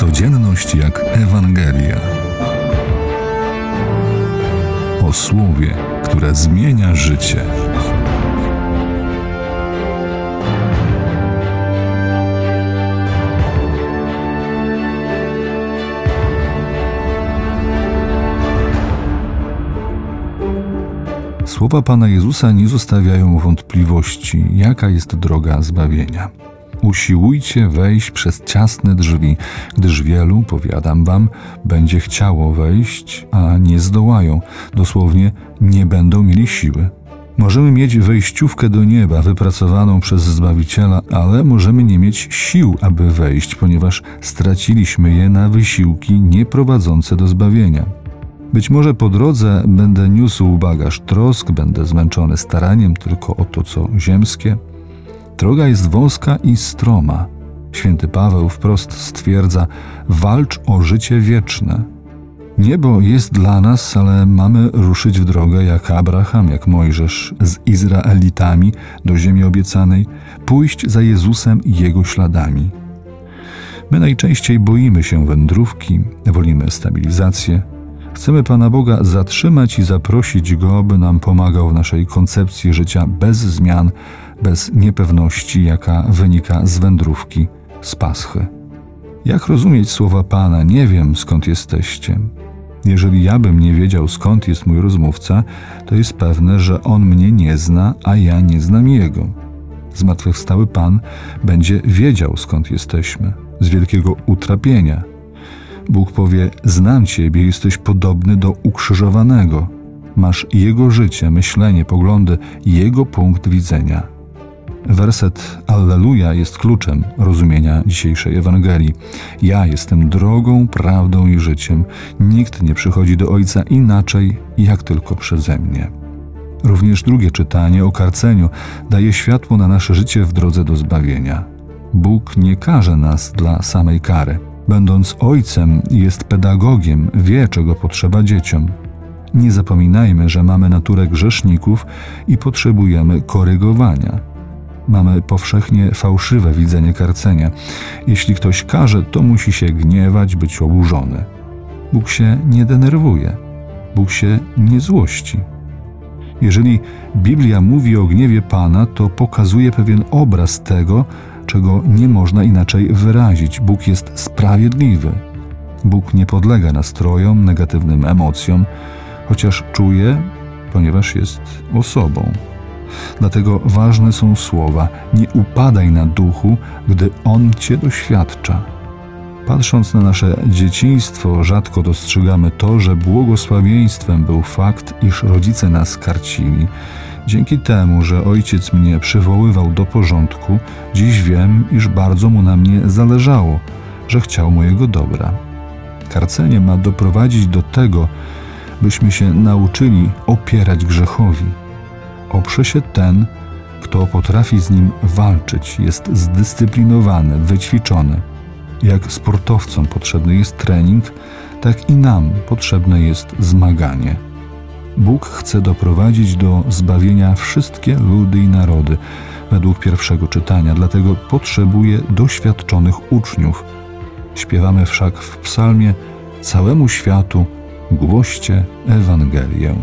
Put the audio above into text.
Codzienność jak Ewangelia. O słowie, które zmienia życie. Słowa Pana Jezusa nie zostawiają wątpliwości, jaka jest droga zbawienia. Usiłujcie wejść przez ciasne drzwi, gdyż wielu, powiadam wam, będzie chciało wejść, a nie zdołają, dosłownie nie będą mieli siły. Możemy mieć wejściówkę do nieba wypracowaną przez Zbawiciela, ale możemy nie mieć sił, aby wejść, ponieważ straciliśmy je na wysiłki nieprowadzące do zbawienia. Być może po drodze będę niósł bagaż trosk, będę zmęczony staraniem tylko o to, co ziemskie, Droga jest wąska i stroma. Święty Paweł wprost stwierdza: walcz o życie wieczne. Niebo jest dla nas, ale mamy ruszyć w drogę jak Abraham, jak Mojżesz z Izraelitami do ziemi obiecanej, pójść za Jezusem i jego śladami. My najczęściej boimy się wędrówki, wolimy stabilizację. Chcemy Pana Boga zatrzymać i zaprosić Go, by nam pomagał w naszej koncepcji życia bez zmian, bez niepewności, jaka wynika z wędrówki, z paschy. Jak rozumieć słowa Pana? Nie wiem, skąd jesteście. Jeżeli ja bym nie wiedział, skąd jest mój rozmówca, to jest pewne, że on mnie nie zna, a ja nie znam jego. Zmartwychwstały Pan będzie wiedział, skąd jesteśmy, z wielkiego utrapienia. Bóg powie: Znam Ciebie, jesteś podobny do ukrzyżowanego. Masz Jego życie, myślenie, poglądy, Jego punkt widzenia. Werset Alleluja jest kluczem rozumienia dzisiejszej Ewangelii. Ja jestem drogą, prawdą i życiem. Nikt nie przychodzi do Ojca inaczej, jak tylko przeze mnie. Również drugie czytanie o karceniu daje światło na nasze życie w drodze do zbawienia. Bóg nie karze nas dla samej kary. Będąc Ojcem, jest pedagogiem, wie, czego potrzeba dzieciom. Nie zapominajmy, że mamy naturę grzeszników i potrzebujemy korygowania. Mamy powszechnie fałszywe widzenie karcenia. Jeśli ktoś karze, to musi się gniewać, być oburzony. Bóg się nie denerwuje, Bóg się nie złości. Jeżeli Biblia mówi o gniewie Pana, to pokazuje pewien obraz tego, czego nie można inaczej wyrazić. Bóg jest sprawiedliwy. Bóg nie podlega nastrojom, negatywnym emocjom, chociaż czuje, ponieważ jest osobą. Dlatego ważne są słowa: Nie upadaj na duchu, gdy on cię doświadcza. Patrząc na nasze dzieciństwo, rzadko dostrzegamy to, że błogosławieństwem był fakt, iż rodzice nas karcili. Dzięki temu, że ojciec mnie przywoływał do porządku, dziś wiem, iż bardzo mu na mnie zależało, że chciał mojego dobra. Karcenie ma doprowadzić do tego, byśmy się nauczyli opierać grzechowi oprze się ten, kto potrafi z nim walczyć, jest zdyscyplinowany, wyćwiczony. Jak sportowcom potrzebny jest trening, tak i nam potrzebne jest zmaganie. Bóg chce doprowadzić do zbawienia wszystkie ludy i narody, według pierwszego czytania, dlatego potrzebuje doświadczonych uczniów. Śpiewamy wszak w psalmie całemu światu głoście Ewangelię.